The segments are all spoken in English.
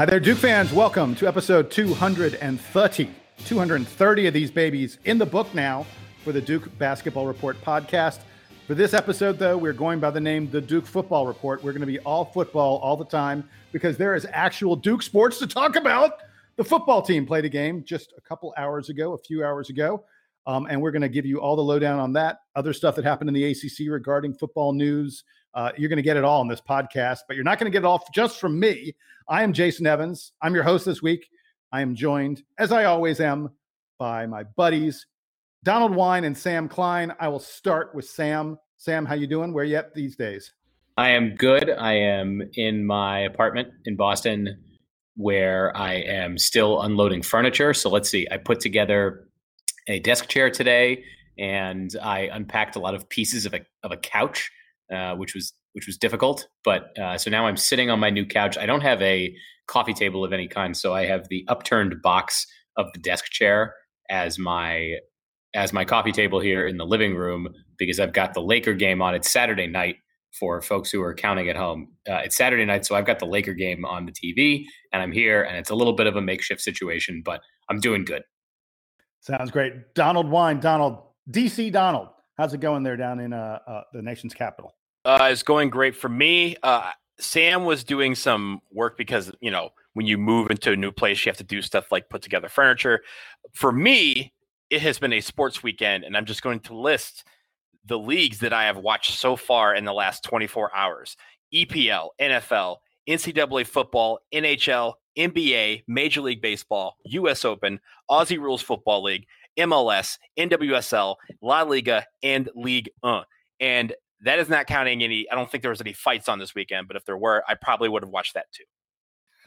Hi there, Duke fans. Welcome to episode 230. 230 of these babies in the book now for the Duke Basketball Report podcast. For this episode, though, we're going by the name The Duke Football Report. We're going to be all football all the time because there is actual Duke sports to talk about. The football team played a game just a couple hours ago, a few hours ago. Um, and we're going to give you all the lowdown on that, other stuff that happened in the ACC regarding football news. Uh, you're going to get it all in this podcast, but you're not going to get it all just from me. I am Jason Evans. I'm your host this week. I am joined, as I always am, by my buddies, Donald Wine and Sam Klein. I will start with Sam. Sam, how you doing? Where you at these days? I am good. I am in my apartment in Boston where I am still unloading furniture. So let's see. I put together a desk chair today and I unpacked a lot of pieces of a of a couch, uh, which was which was difficult. But uh, so now I'm sitting on my new couch. I don't have a coffee table of any kind, so I have the upturned box of the desk chair as my as my coffee table here in the living room because I've got the Laker game on. It's Saturday night for folks who are counting at home. Uh, it's Saturday night, so I've got the Laker game on the TV, and I'm here, and it's a little bit of a makeshift situation, but I'm doing good. Sounds great, Donald Wine. Donald, DC Donald, how's it going there down in uh, uh, the nation's capital? Uh, it's going great for me. Uh, Sam was doing some work because you know when you move into a new place, you have to do stuff like put together furniture. For me, it has been a sports weekend, and I'm just going to list the leagues that I have watched so far in the last 24 hours: EPL, NFL, NCAA football, NHL, NBA, Major League Baseball, U.S. Open, Aussie Rules Football League, MLS, NWSL, La Liga, and League 1. And that is not counting any. I don't think there was any fights on this weekend, but if there were, I probably would have watched that too.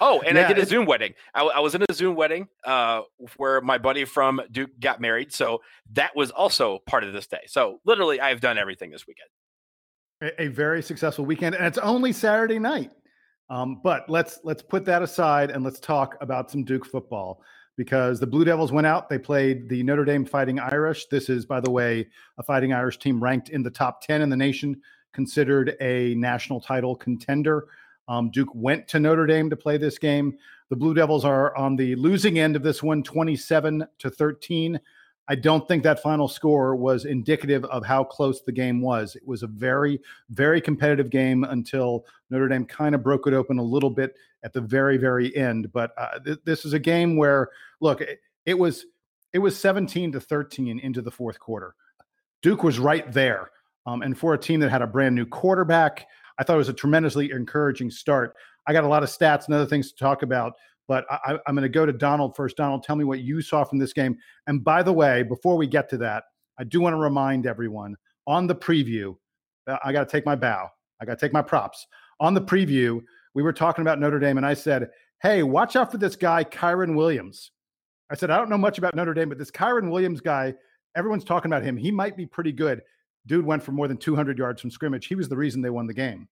oh, and yeah, I did a Zoom wedding. I, I, was in a Zoom wedding uh, where my buddy from Duke got married, so that was also part of this day. So literally, I've done everything this weekend. A, a very successful weekend, and it's only Saturday night. Um, but let's let's put that aside and let's talk about some Duke football because the Blue Devils went out. They played the Notre Dame Fighting Irish. This is, by the way, a Fighting Irish team ranked in the top 10 in the nation, considered a national title contender. Um, Duke went to Notre Dame to play this game. The Blue Devils are on the losing end of this one, 27 to 13. I don't think that final score was indicative of how close the game was. It was a very, very competitive game until Notre Dame kind of broke it open a little bit at the very, very end. But uh, th- this is a game where, look, it, it was it was 17 to 13 into the fourth quarter. Duke was right there, um, and for a team that had a brand new quarterback, I thought it was a tremendously encouraging start. I got a lot of stats and other things to talk about, but I, am going to go to Donald first. Donald, tell me what you saw from this game. And by the way, before we get to that, I do want to remind everyone on the preview, uh, I got to take my bow. I got to take my props. On the preview, we were talking about Notre Dame, and I said, Hey, watch out for this guy, Kyren Williams. I said, I don't know much about Notre Dame, but this Kyren Williams guy, everyone's talking about him. He might be pretty good. Dude went for more than 200 yards from scrimmage. He was the reason they won the game.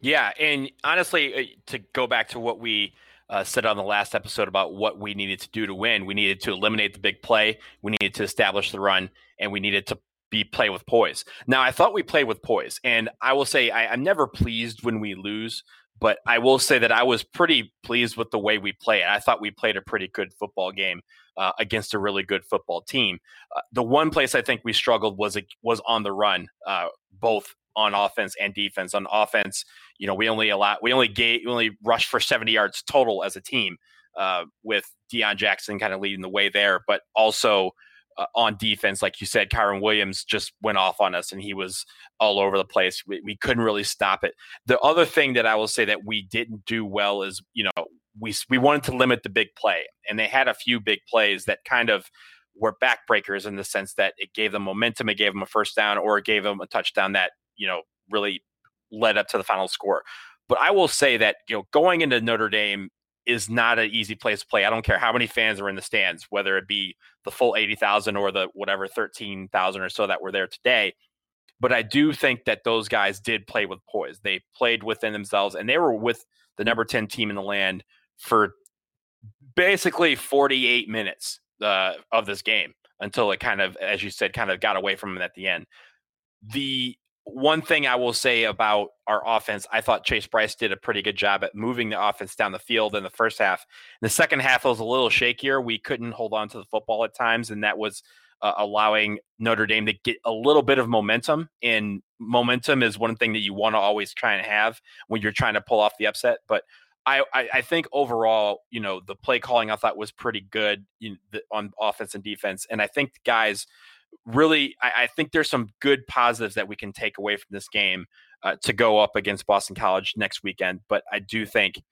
Yeah. And honestly, uh, to go back to what we uh, said on the last episode about what we needed to do to win. We needed to eliminate the big play. We needed to establish the run, and we needed to play with poise. Now, I thought we played with poise, and I will say I, I'm never pleased when we lose, but I will say that I was pretty pleased with the way we played. I thought we played a pretty good football game uh, against a really good football team. Uh, the one place I think we struggled was was on the run, uh, both on offense and defense. On offense, you know, we only allow we only gave we only rushed for 70 yards total as a team, uh, with Deon Jackson kind of leading the way there, but also. Uh, on defense, like you said, Kyren Williams just went off on us and he was all over the place. We, we couldn't really stop it. The other thing that I will say that we didn't do well is, you know, we we wanted to limit the big play, and they had a few big plays that kind of were backbreakers in the sense that it gave them momentum, it gave them a first down, or it gave them a touchdown that you know really led up to the final score. But I will say that you know going into Notre Dame is not an easy place to play. I don't care how many fans are in the stands, whether it be the full eighty thousand or the whatever thirteen thousand or so that were there today. But I do think that those guys did play with poise. They played within themselves, and they were with the number ten team in the land for basically forty eight minutes uh, of this game until it kind of, as you said, kind of got away from them at the end. The one thing I will say about our offense, I thought Chase Brice did a pretty good job at moving the offense down the field in the first half. In the second half, was a little shakier. We couldn't hold on to the football at times, and that was uh, allowing Notre Dame to get a little bit of momentum. And momentum is one thing that you want to always try and have when you're trying to pull off the upset. But I, I, I think overall, you know, the play calling I thought was pretty good the, on offense and defense, and I think guys really, I, I, think there's some good positives that we can take away from this game uh, to go up against Boston College next weekend. But I do think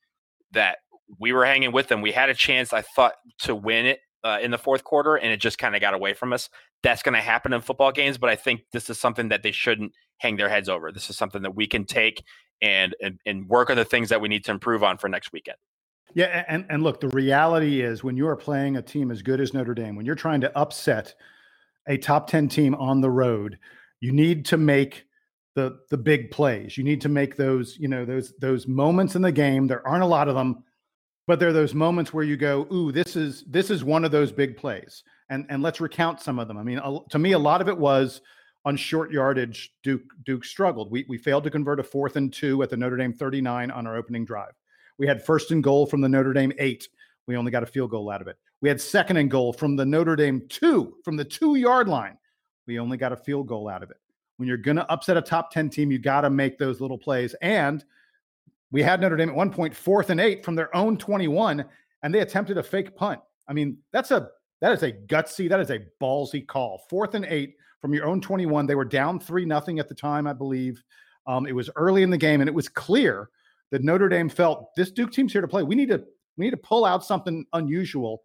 that we were hanging with them. We had a chance, I thought, to win it uh, in the fourth quarter, and it just kind of got away from us. That's going to happen in football games, but I think this is something that they shouldn't hang their heads over. This is something that we can take and, and and work on the things that we need to improve on for next weekend. Yeah, and and look, the reality is when you are playing a team as good as Notre Dame, when you're trying to upset a top 10 team on the road, you need to make the the big plays. You need to make those, you know, those those moments in the game. There aren't a lot of them, but there are those moments where you go, "Ooh, this is this is one of those big plays." And and let's recount some of them. I mean, to me a lot of it was on short yardage, Duke Duke struggled. We we failed to convert a fourth and two at the Notre Dame 39 on our opening drive. We had first and goal from the Notre Dame eight. We only got a field goal out of it. We had second and goal from the Notre Dame two, from the two yard line. We only got a field goal out of it. When you're going to upset a top 10 team, you got to make those little plays. And we had Notre Dame at one point, fourth and eight from their own 21, and they attempted a fake punt. I mean, that's a that is a gutsy, that is a ballsy call. Fourth and eight from your own 21. They were down three nothing at the time, I believe. Um, it was early in the game, and it was clear that Notre Dame felt this Duke team's here to play. We need to we need to pull out something unusual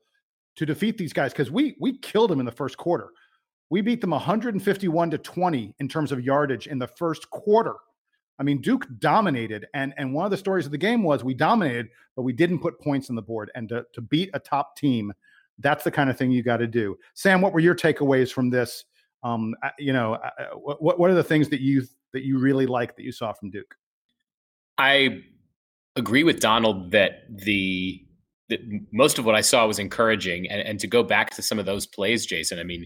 to defeat these guys because we we killed them in the first quarter. We beat them 151 to 20 in terms of yardage in the first quarter. I mean, Duke dominated, and and one of the stories of the game was we dominated, but we didn't put points on the board. And to, to beat a top team, that's the kind of thing you got to do. Sam, what were your takeaways from this um, you know, what what are the things that you that you really like that you saw from Duke? I agree with Donald that the that most of what I saw was encouraging, and, and to go back to some of those plays, Jason. I mean,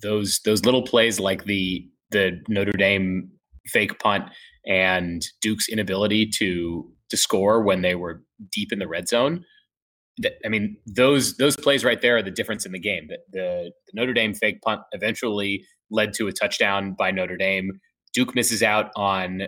those those little plays like the the Notre Dame fake punt and Duke's inability to to score when they were deep in the red zone I mean, those those plays right there are the difference in the game. The, the, the Notre Dame fake punt eventually led to a touchdown by Notre Dame. Duke misses out on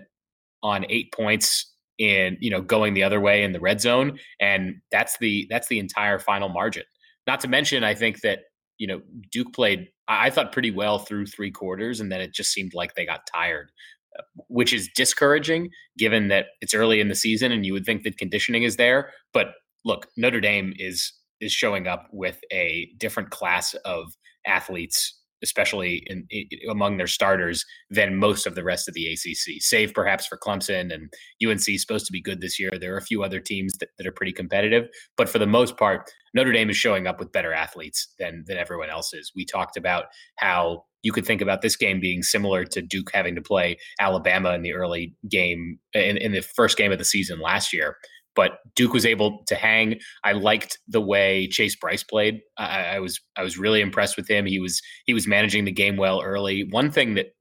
on eight points in you know going the other way in the red zone, and that's the that's the entire final margin. Not to mention, I think that you know Duke played I thought pretty well through three quarters, and then it just seemed like they got tired, uh, which is discouraging given that it's early in the season and you would think that conditioning is there, but look, Notre Dame is is showing up with a different class of athletes, especially in, in, among their starters, than most of the rest of the ACC. Save perhaps for Clemson and UNC is supposed to be good this year. There are a few other teams that, that are pretty competitive, but for the most part, Notre Dame is showing up with better athletes than than everyone else is. We talked about how you could think about this game being similar to Duke having to play Alabama in the early game in, in the first game of the season last year but Duke was able to hang. I liked the way Chase Brice played. I, I, was I was really impressed with him. He was he was managing the game well early. One thing that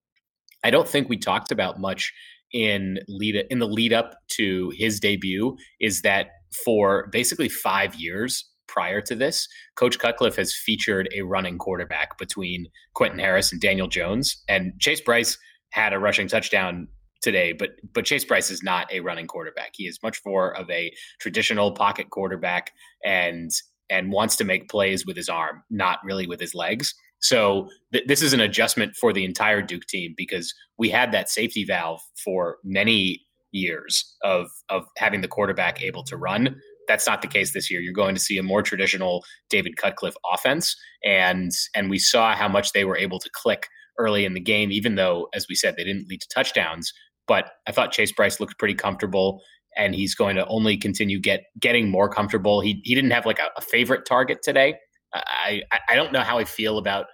I don't think we talked about much in lead in the lead up to his debut is that for basically five years prior to this, Coach Cutcliffe has featured a running quarterback between Quentin Harris and Daniel Jones, and Chase Brice had a rushing touchdown today, but but Chase Brice is not a running quarterback. He is much more of a traditional pocket quarterback and and wants to make plays with his arm, not really with his legs. So th- this is an adjustment for the entire Duke team because we had that safety valve for many years of of having the quarterback able to run. That's not the case this year. You're going to see a more traditional David Cutcliffe offense, and and we saw how much they were able to click early in the game, even though, as we said, they didn't lead to touchdowns but I thought Chase Brice looked pretty comfortable and he's going to only continue get getting more comfortable. He he didn't have like a, a favorite target today. I, I, I don't know how I feel about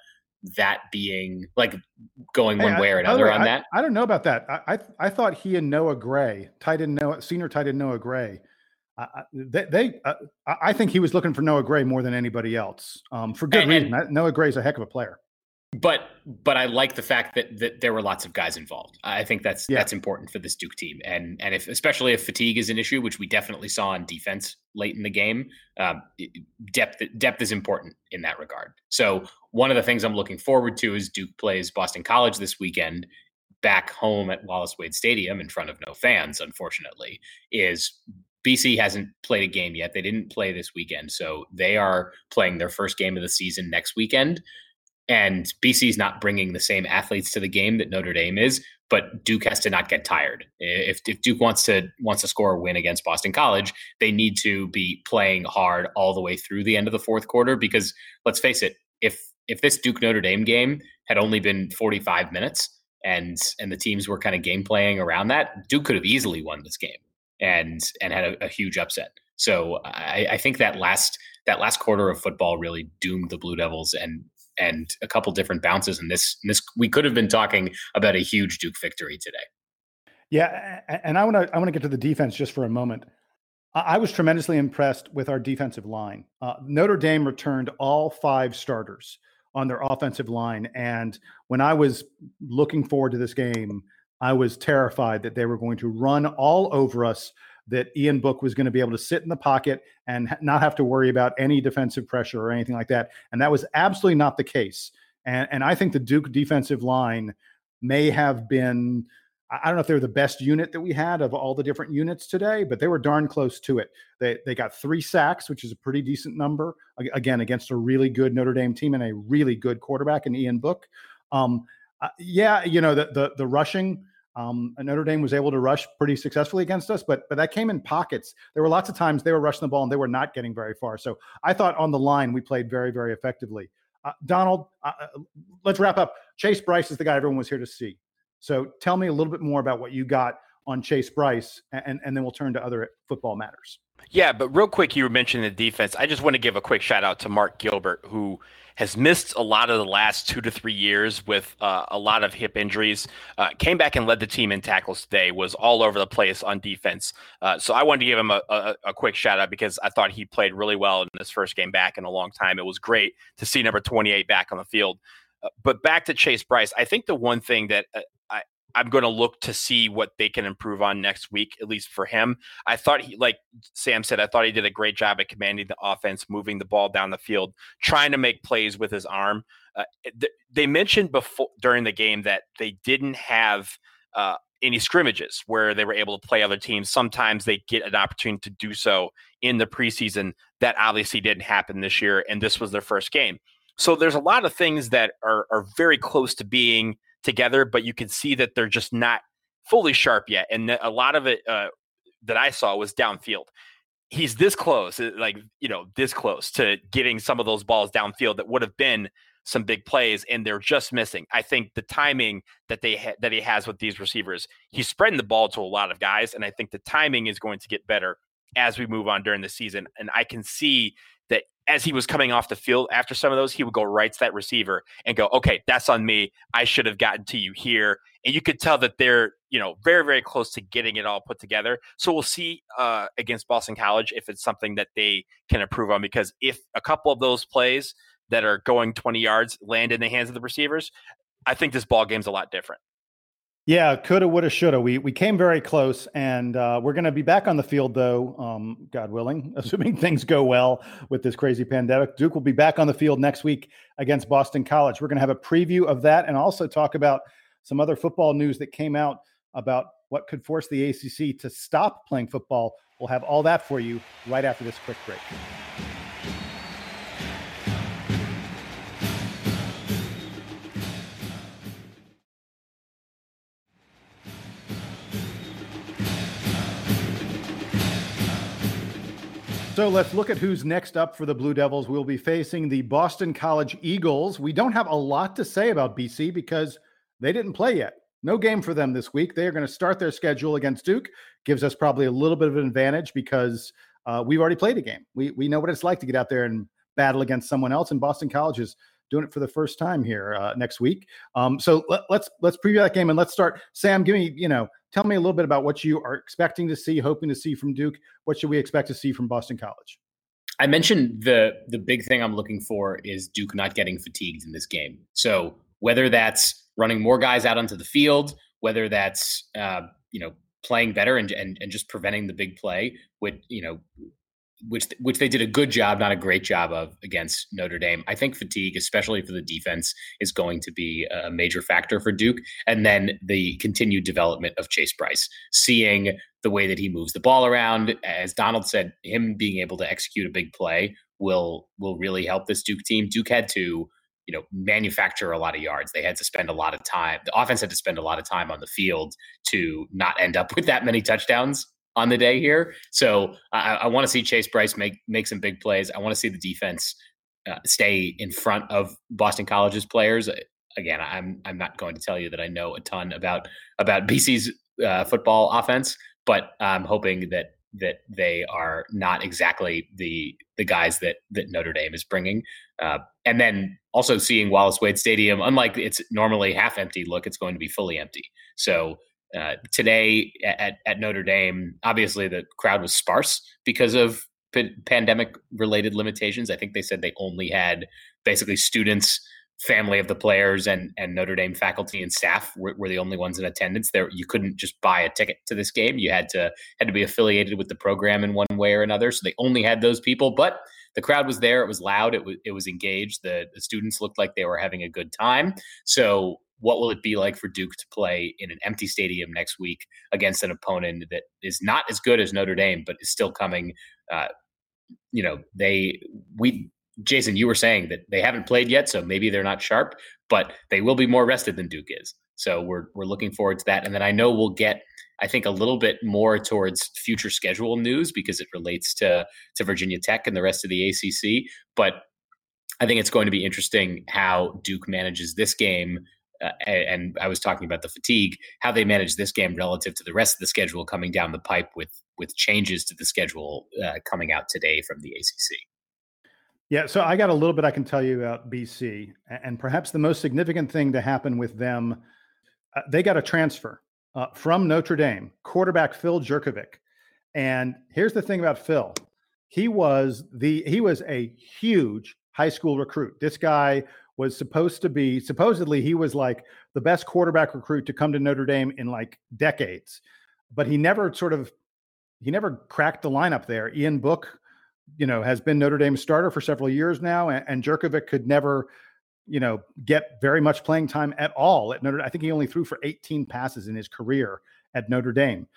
that being like going one hey, way or another on I, that. I don't know about that. I, I, I thought he and Noah Gray, tight end Noah, senior tight end Noah Gray, uh, they, they uh, I think he was looking for Noah Gray more than anybody else um, for good and, reason. And, Noah Gray is a heck of a player. But but I like the fact that that there were lots of guys involved. I think that's yeah. that's important for this Duke team, and and if especially if fatigue is an issue, which we definitely saw on defense late in the game, um, depth depth is important in that regard. So one of the things I'm looking forward to is Duke plays Boston College this weekend, back home at Wallace Wade Stadium in front of no fans. Unfortunately, is BC hasn't played a game yet. They didn't play this weekend, so they are playing their first game of the season next weekend and BC's not bringing the same athletes to the game that Notre Dame is, but Duke has to not get tired. If, if Duke wants to wants to score a win against Boston College, they need to be playing hard all the way through the end of the fourth quarter because let's face it, if if this Duke Notre Dame game had only been 45 minutes and and the teams were kind of game playing around that, Duke could have easily won this game and and had a, a huge upset. So I, I think that last that last quarter of football really doomed the Blue Devils and and a couple different bounces. And this, this we could have been talking about a huge Duke victory today. Yeah, and I want to I want to get to the defense just for a moment. I was tremendously impressed with our defensive line. Uh, Notre Dame returned all five starters on their offensive line, and when I was looking forward to this game, I was terrified that they were going to run all over us that Ian Book was going to be able to sit in the pocket and not have to worry about any defensive pressure or anything like that. And that was absolutely not the case. And, and I think the Duke defensive line may have been, I don't know if they were the best unit that we had of all the different units today, but they were darn close to it. They, they got three sacks, which is a pretty decent number, again, against a really good Notre Dame team and a really good quarterback in Ian Book. Um, uh, yeah, you know, the, the, the rushing, um, Notre Dame was able to rush pretty successfully against us, but but that came in pockets. There were lots of times they were rushing the ball and they were not getting very far. So I thought on the line we played very very effectively. Uh, Donald, uh, uh let's wrap up. Chase Brice is the guy everyone was here to see. So tell me a little bit more about what you got on Chase Brice, and and then we'll turn to other football matters. Yeah, but real quick, you mentioned the defense. I just want to give a quick shout out to Mark Gilbert, who has missed a lot of the last two to three years with uh, a lot of hip injuries. Uh, came back and led the team in tackles today. Was all over the place on defense. Uh, so I wanted to give him a, a, a, quick shout out because I thought he played really well in his first game back in a long time. It was great to see number 28 back on the field. Uh, but back to Chase Brice, I think the one thing that uh, I, I'm going to look to see what they can improve on next week, at least for him. I thought he, like Sam said, I thought he did a great job at commanding the offense, moving the ball down the field, trying to make plays with his arm. Uh, th- they mentioned before during the game that they didn't have uh, any scrimmages where they were able to play other teams. Sometimes they get an opportunity to do so in the preseason. That obviously didn't happen this year, and this was their first game. So there's a lot of things that are, are very close to being – together, but you can see that they're just not fully sharp yet. And a lot of it uh, that I saw was downfield. He's this close, uh, like, you know, this close to getting some of those balls downfield that would have been some big plays and they're just missing. I think the timing that they ha- that he has with these receivers, he's spreading the ball to a lot of guys and I think the timing is going to get better as we move on during the season and I can see as he was coming off the field after some of those, he would go right to that receiver and go, okay, that's on me. I should have gotten to you here. And you could tell that they're, you know, very, very close to getting it all put together. So we'll see uh, against Boston College if it's something that they can improve on. Because if a couple of those plays that are going 20 yards land in the hands of the receivers, I think this ball game's a lot different. Yeah, coulda, woulda, shoulda. We we came very close, and uh, we're going to be back on the field, though, um, God willing, assuming things go well with this crazy pandemic. Duke will be back on the field next week against Boston College. We're going to have a preview of that, and also talk about some other football news that came out about what could force the ACC to stop playing football. We'll have all that for you right after this quick break. So let's look at who's next up for the Blue Devils. We'll be facing the Boston College Eagles. We don't have a lot to say about BC because they didn't play yet. No game for them this week. They are going to start their schedule against Duke. Gives us probably a little bit of an advantage because uh, we've already played a game. We we know what it's like to get out there and battle against someone else. And Boston College is doing it for the first time here uh, next week. Um, so let, let's let's preview that game and let's start. Sam, give me you know Tell me a little bit about what you are expecting to see, hoping to see from Duke. What should we expect to see from Boston College? I mentioned the the big thing I'm looking for is Duke not getting fatigued in this game. So whether that's running more guys out onto the field, whether that's uh, you know playing better and, and and just preventing the big play, with you know which which they did a good job, not a great job of against Notre Dame. I think fatigue, especially for the defense, is going to be a major factor for Duke. And then the continued development of Chase Brice, seeing the way that he moves the ball around, as Donald said, him being able to execute a big play will will really help this Duke team. Duke had to you know manufacture a lot of yards they had to spend a lot of time the offense had to spend a lot of time on the field to not end up with that many touchdowns on the day here. So I, I want to see Chase Brice make make some big plays. I want to see the defense uh, stay in front of Boston College's players. Again, I'm I'm not going to tell you that I know a ton about about BC's uh, football offense, but I'm hoping that that they are not exactly the the guys that that Notre Dame is bringing. Uh, and then also seeing Wallace Wade Stadium, unlike its normally half empty look, it's going to be fully empty. So uh, today at, at Notre Dame, obviously the crowd was sparse because of p- pandemic related limitations. I think they said they only had basically students, family of the players, and and Notre Dame faculty and staff were, were, the only ones in attendance. There, you couldn't just buy a ticket to this game. You had to had to be affiliated with the program in one way or another. So they only had those people, but the crowd was there. It was loud. It was it was engaged. The, the students looked like they were having a good time. So what will it be like for Duke to play in an empty stadium next week against an opponent that is not as good as Notre Dame, but is still coming? Uh, you know, they we Jason, you were saying that they haven't played yet, so maybe they're not sharp, but they will be more rested than Duke is. So we're we're looking forward to that, and then I know we'll get. I think a little bit more towards future schedule news because it relates to to Virginia Tech and the rest of the ACC. But I think it's going to be interesting how Duke manages this game uh, and I was talking about the fatigue, how they manage this game relative to the rest of the schedule coming down the pipe with with changes to the schedule uh, coming out today from the ACC. Yeah, so I got a little bit I can tell you about BC, and perhaps the most significant thing to happen with them, uh, they got a transfer uh, from Notre Dame, quarterback Phil Jurkovec. And here's the thing about Phil: he was the he was a huge high school recruit. This guy was supposed to be supposedly he was like the best quarterback recruit to come to Notre Dame in like decades, but he never sort of he never cracked the lineup there. Ian Book, you know, has been Notre Dame's starter for several years now, and, and Jurkovec could never, you know, get very much playing time at all at Notre. I think he only threw for 18 passes in his career at Notre Dame.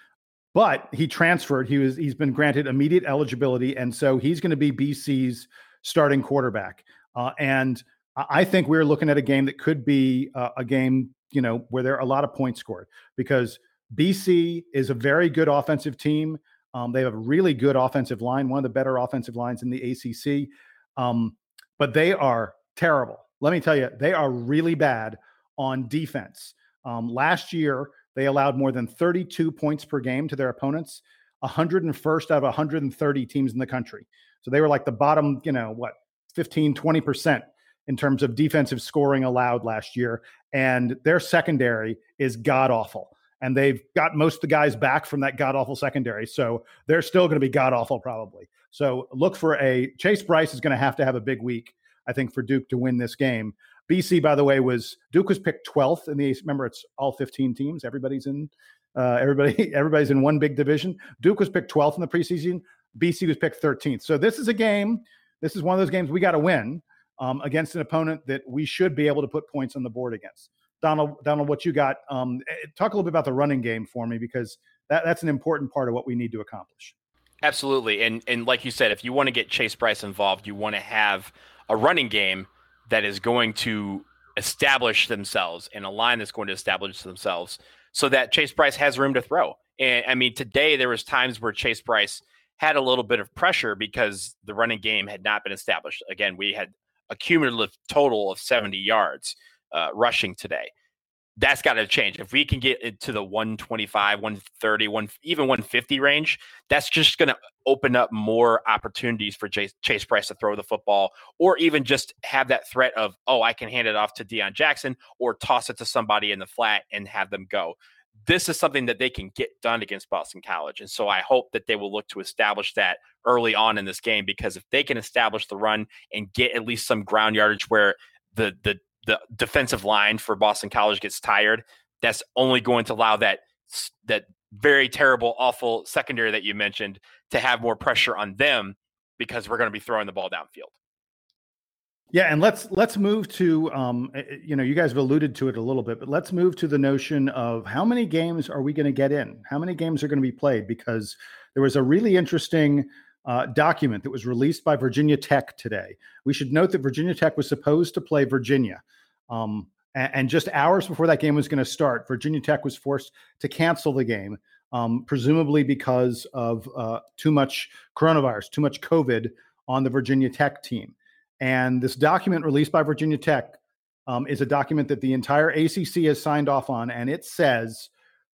But he transferred. He was he's been granted immediate eligibility, and so he's going to be BC's starting quarterback. Uh, and I think we're looking at a game that could be uh, a game, you know, where there are a lot of points scored because BC is a very good offensive team. Um, they have a really good offensive line, one of the better offensive lines in the ACC. Um, but they are terrible. Let me tell you, they are really bad on defense. Um, last year, they allowed more than 32 points per game to their opponents, 101st out of 130 teams in the country. So they were like the bottom, you know, what, 15, 20% in terms of defensive scoring allowed last year. And their secondary is god awful. And they've got most of the guys back from that god awful secondary. So they're still going to be god awful probably. So look for a Chase Brice is going to have to have a big week, I think, for Duke to win this game. BC, by the way, was Duke was picked 12th in the remember it's all 15 teams. Everybody's in uh, everybody everybody's in one big division. Duke was picked 12th in the preseason. BC was picked 13th. So this is a game. This is one of those games we got to win um, against an opponent that we should be able to put points on the board against. Donald, Donald, what you got? Um, eh, talk a little bit about the running game for me because that, that's an important part of what we need to accomplish. Absolutely, and and like you said, if you want to get Chase Brice involved, you want to have a running game that is going to establish themselves and a line that's going to establish themselves, so that Chase Brice has room to throw. And I mean, today there was times where Chase Brice had a little bit of pressure because the running game had not been established. Again, we had a cumulative total of 70 yards uh, rushing today. That's got to change. If we can get into the 125, 130, one, even 150 range, that's just going to open up more opportunities for Chase, Chase Brice to throw the football, or even just have that threat of, oh, I can hand it off to Deon Jackson or toss it to somebody in the flat and have them go. This is something that they can get done against Boston College. And so I hope that they will look to establish that early on in this game because if they can establish the run and get at least some ground yardage where the the the defensive line for Boston College gets tired, that's only going to allow that that very terrible, awful secondary that you mentioned to have more pressure on them because we're going to be throwing the ball downfield. Yeah, and let's let's move to um, eh, eh, you know you guys have alluded to it a little bit, but let's move to the notion of how many games are we going to get in? How many games are going to be played? Because there was a really interesting uh, document that was released by Virginia Tech today. We should note that Virginia Tech was supposed to play Virginia, um, and, and, just hours before that game was going to start, Virginia Tech was forced to cancel the game, um, presumably because of uh, too much coronavirus, too much COVID on the Virginia Tech team. And this document released by Virginia Tech um, is a document that the entire ACC has signed off on, and it says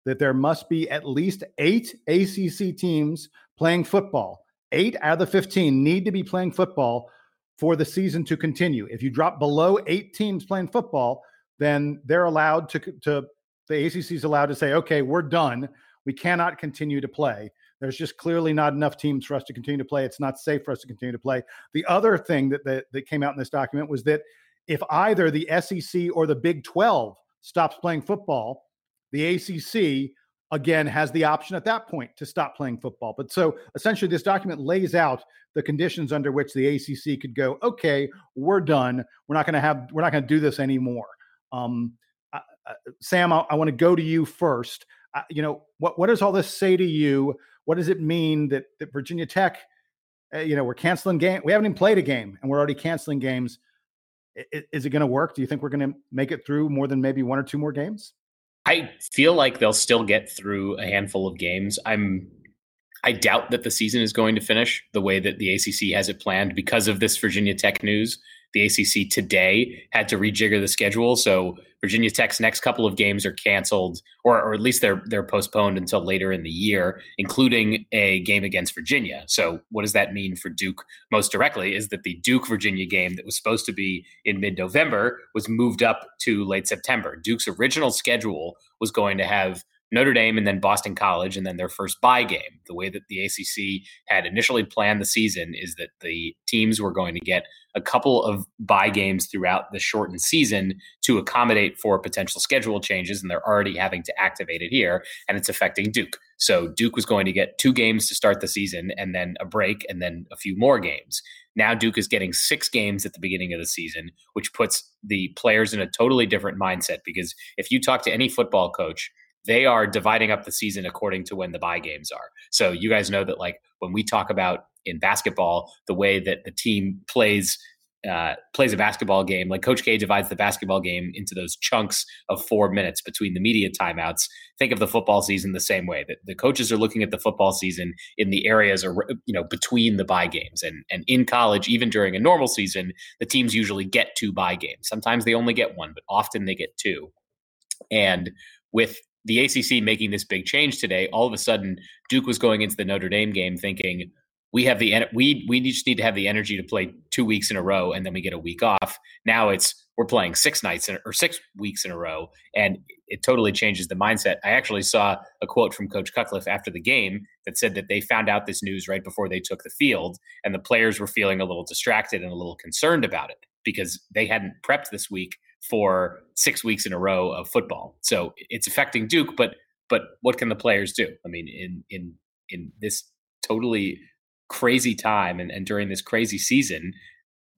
that there must be at least eight ACC teams playing football. Eight out of the 15 need to be playing football for the season to continue. If you drop below eight teams playing football, then they're allowed to, to the ACC is allowed to say, okay, we're done. We cannot continue to play. There's just clearly not enough teams for us to continue to play. It's not safe for us to continue to play. The other thing that, that, that came out in this document was that if either the SEC or the Big 12 stops playing football, the ACC again has the option at that point to stop playing football. But so essentially, this document lays out the conditions under which the ACC could go. Okay, we're done. We're not going to have. We're not going to do this anymore. Um, uh, Sam, I, I want to go to you first. Uh, you know, what what does all this say to you? What does it mean that, that Virginia Tech, uh, you know, we're canceling game. We haven't even played a game and we're already canceling games. I, is it going to work? Do you think we're going to make it through more than maybe one or two more games? I feel like they'll still get through a handful of games. I'm I doubt that the season is going to finish the way that the ACC has it planned because of this Virginia Tech news the ACC today had to rejigger the schedule. So Virginia Tech's next couple of games are canceled, or, or at least they're they're postponed until later in the year, including a game against Virginia. So what does that mean for Duke? Most directly is that the Duke Virginia game that was supposed to be in mid November was moved up to late September. Duke's original schedule was going to have Notre Dame and then Boston College and then their first bye game. The way that the ACC had initially planned the season is that the teams were going to get a couple of bye games throughout the shortened season to accommodate for potential schedule changes, and they're already having to activate it here, and it's affecting Duke. So Duke was going to get two games to start the season and then a break and then a few more games. Now Duke is getting six games at the beginning of the season, which puts the players in a totally different mindset because if you talk to any football coach, they are dividing up the season according to when the bye games are. So you guys know that like when we talk about in basketball, the way that the team plays uh, plays a basketball game, like Coach K divides the basketball game into those chunks of four minutes between the media timeouts. Think of the football season the same way. That the coaches are looking at the football season in the areas, or you know, between the bye games. And and in college, even during a normal season, the teams usually get two bye games. Sometimes they only get one, but often they get two. And with the ACC making this big change today, all of a sudden Duke was going into the Notre Dame game thinking we have the we we just need to have the energy to play two weeks in a row and then we get a week off. Now it's we're playing six nights in, or six weeks in a row, and it totally changes the mindset. I actually saw a quote from Coach Cutcliffe after the game that said that they found out this news right before they took the field, and the players were feeling a little distracted and a little concerned about it because they hadn't prepped this week for six weeks in a row of football. So it's affecting Duke, but but what can the players do? I mean, in in in this totally crazy time and, and during this crazy season,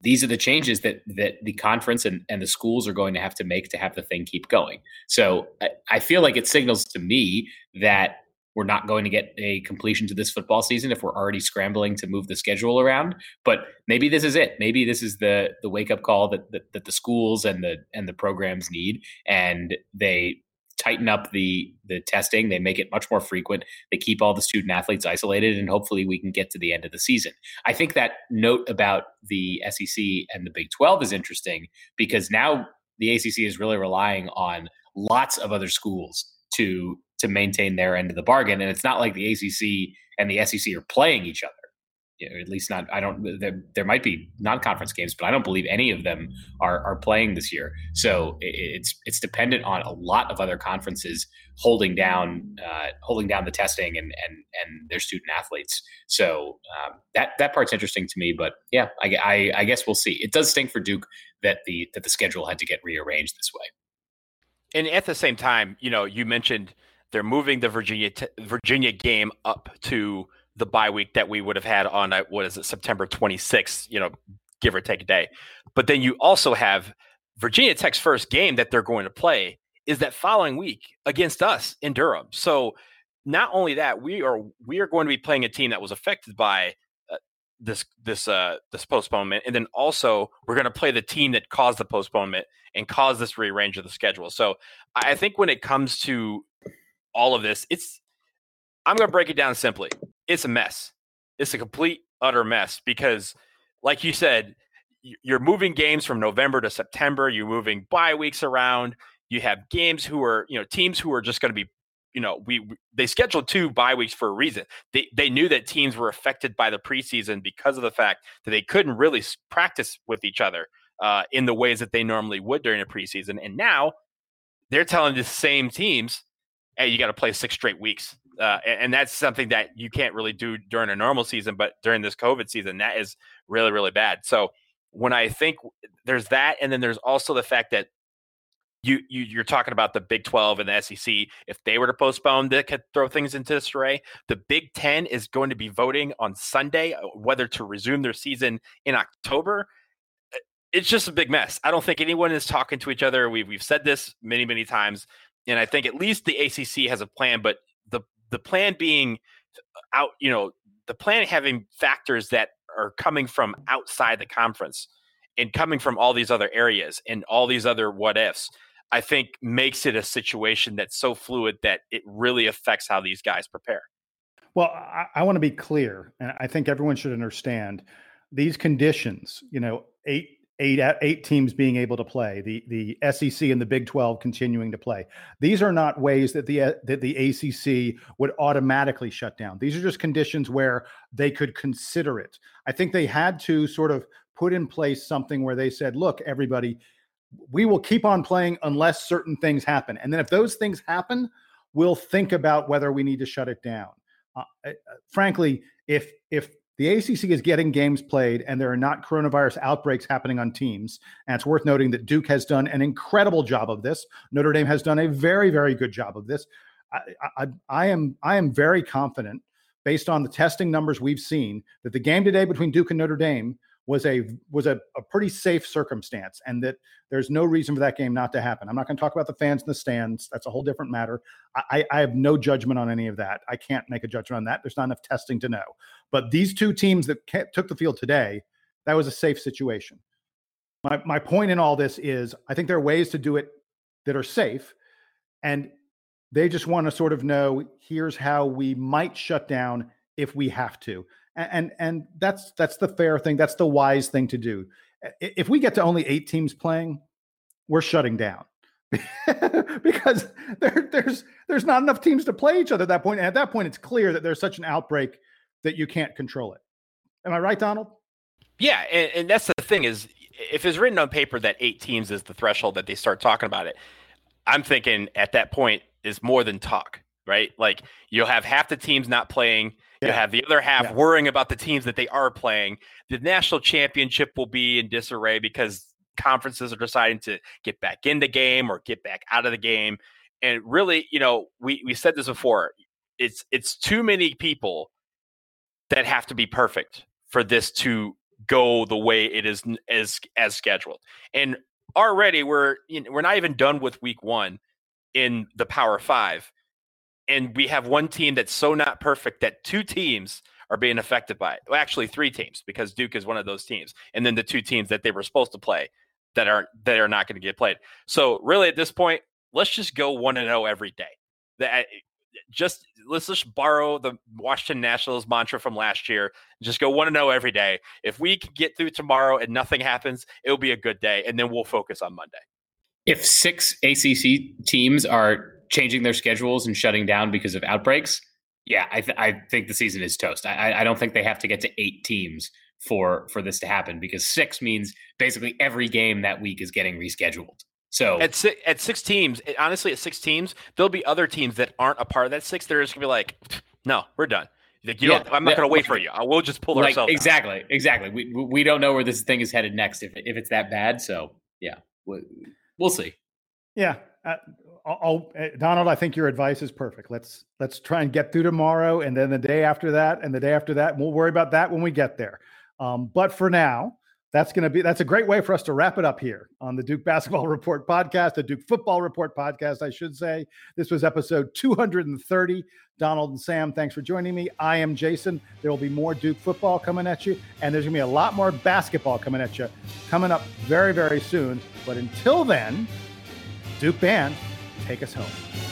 these are the changes that that the conference and, and the schools are going to have to make to have the thing keep going. So I, I feel like it signals to me that we're not going to get a completion to this football season if we're already scrambling to move the schedule around. But maybe this is it. Maybe this is the the wake up call that, that that the schools and the and the programs need, and they tighten up the the testing. They make it much more frequent. They keep all the student athletes isolated, and hopefully we can get to the end of the season. I think that note about the SEC and the Big Twelve is interesting because now the ACC is really relying on lots of other schools to to maintain their end of the bargain. And it's not like the ACC and the SEC are playing each other. at least not. I don't. There, there might be non-conference games, but I don't believe any of them are are playing this year. So it's it's dependent on a lot of other conferences holding down uh, holding down the testing and and and their student athletes. So um, that that part's interesting to me. But yeah, I, I, I guess we'll see. It does stink for Duke that the that the schedule had to get rearranged this way. And at the same time, you know, you mentioned they're moving the Virginia t- Virginia game up to the bye week that we would have had on uh, what is it September 26th, you know, give or take a day. But then you also have Virginia Tech's first game that they're going to play is that following week against us in Durham. So not only that, we are we are going to be playing a team that was affected by uh, this this uh this postponement and then also we're going to play the team that caused the postponement and caused this rearrange of the schedule. So I think when it comes to all of this, it's I'm going to break it down simply. It's a mess. It's a complete, utter mess because, like you said, you're moving games from November to September. You're moving bye weeks around. You have games who are, you know, teams who are just going to be, you know, we they scheduled two bye weeks for a reason. They they knew that teams were affected by the preseason because of the fact that they couldn't really practice with each other uh, in the ways that they normally would during a preseason. And now they're telling the same teams, "Hey, you got to play six straight weeks." Uh, and that's something that you can't really do during a normal season, but during this COVID season, that is really, really bad. So when I think there's that, and then there's also the fact that you, you you're talking about the Big 12 and the SEC. If they were to postpone, that could throw things into disarray. The Big 10 is going to be voting on Sunday uh, whether to resume their season in October. Uh, it's just a big mess. I don't think anyone is talking to each other. We've we've said this many many times, and I think at least the ACC has a plan, but the the plan being uh, out, you know, the plan having factors that are coming from outside the conference and coming from all these other areas and all these other what ifs, I think makes it a situation that's so fluid that it really affects how these guys prepare. Well, I, I want to be clear, and I think everyone should understand these conditions. You know, eight eight eight teams being able to play, the the SEC and the Big 12 continuing to play. These are not ways that the that the ACC would automatically shut down. These are just conditions where they could consider it. I think they had to sort of put in place something where they said, "Look, everybody, we will keep on playing unless certain things happen. And then if those things happen, we'll think about whether we need to shut it down." Uh, uh, frankly, if if the ACC is getting games played, and there are not coronavirus outbreaks happening on teams. And it's worth noting that Duke has done an incredible job of this. Notre Dame has done a very, very good job of this. I, I, I am I am very confident, based on the testing numbers we've seen, that the game today between Duke and Notre Dame was a was a, a pretty safe circumstance and that there's no reason for that game not to happen. I'm not going to talk about the fans in the stands. That's a whole different matter. I, I have no judgment on any of that. I can't make a judgment on that. There's not enough testing to know. But these two teams that took the field today, that was a safe situation. My, my point in all this is I think there are ways to do it that are safe. And they just want to sort of know here's how we might shut down if we have to and and that's that's the fair thing that's the wise thing to do. If we get to only eight teams playing we're shutting down. Because there, there's there's not enough teams to play each other at that point and at that point it's clear that there's such an outbreak that you can't control it. Am i right donald? Yeah and, and that's the thing is if it's written on paper that eight teams is the threshold that they start talking about it i'm thinking at that point is more than talk right? Like you'll have half the teams not playing. You have the other half yeah. worrying about the teams that they are playing. The national championship will be in disarray because conferences are deciding to get back in the game or get back out of the game. And really, you know, we, we said this before. It's it's too many people that have to be perfect for this to go the way it is as as scheduled. And already we're you know, we're not even done with week one in the Power Five, and we have one team that's so not perfect that two teams are being affected by it. Well, actually, three teams because Duke is one of those teams, and then the two teams that they were supposed to play that aren't that are not going to get played. So really, at this point, let's just go one and zero oh every day. That eh, just let's just borrow the Washington Nationals mantra from last year. Just go one and zero oh every day. If we can get through tomorrow and nothing happens, it'll be a good day, and then we'll focus on Monday. If six ACC teams are changing their schedules and shutting down because of outbreaks, Yeah, I, th- I think the season is toast. I, I don't think they have to get to eight teams for for this to happen because six means basically every game that week is getting rescheduled. So at six, at six teams, honestly, at six teams, there'll be other teams that aren't a part of that six. They're just gonna be like, no, we're done. Like, you yeah, I'm not yeah, going to wait for you. We'll just pull like, ourselves. Exactly, out. exactly. We we don't know where this thing is headed next if if it's that bad. So yeah, we'll, we'll see. Yeah, uh, I'll, uh, Donald, I think your advice is perfect. Let's let's try and get through tomorrow, and then the day after that, and the day after that. We'll worry about that when we get there. Um, but for now, that's going to be that's a great way for us to wrap it up here on the Duke Basketball Report podcast, the Duke Football Report podcast, I should say. This was episode 230. Donald and Sam, thanks for joining me. I am Jason. There will be more Duke football coming at you, and there's going to be a lot more basketball coming at you coming up very, very soon. But until then, Duke Band, take us home.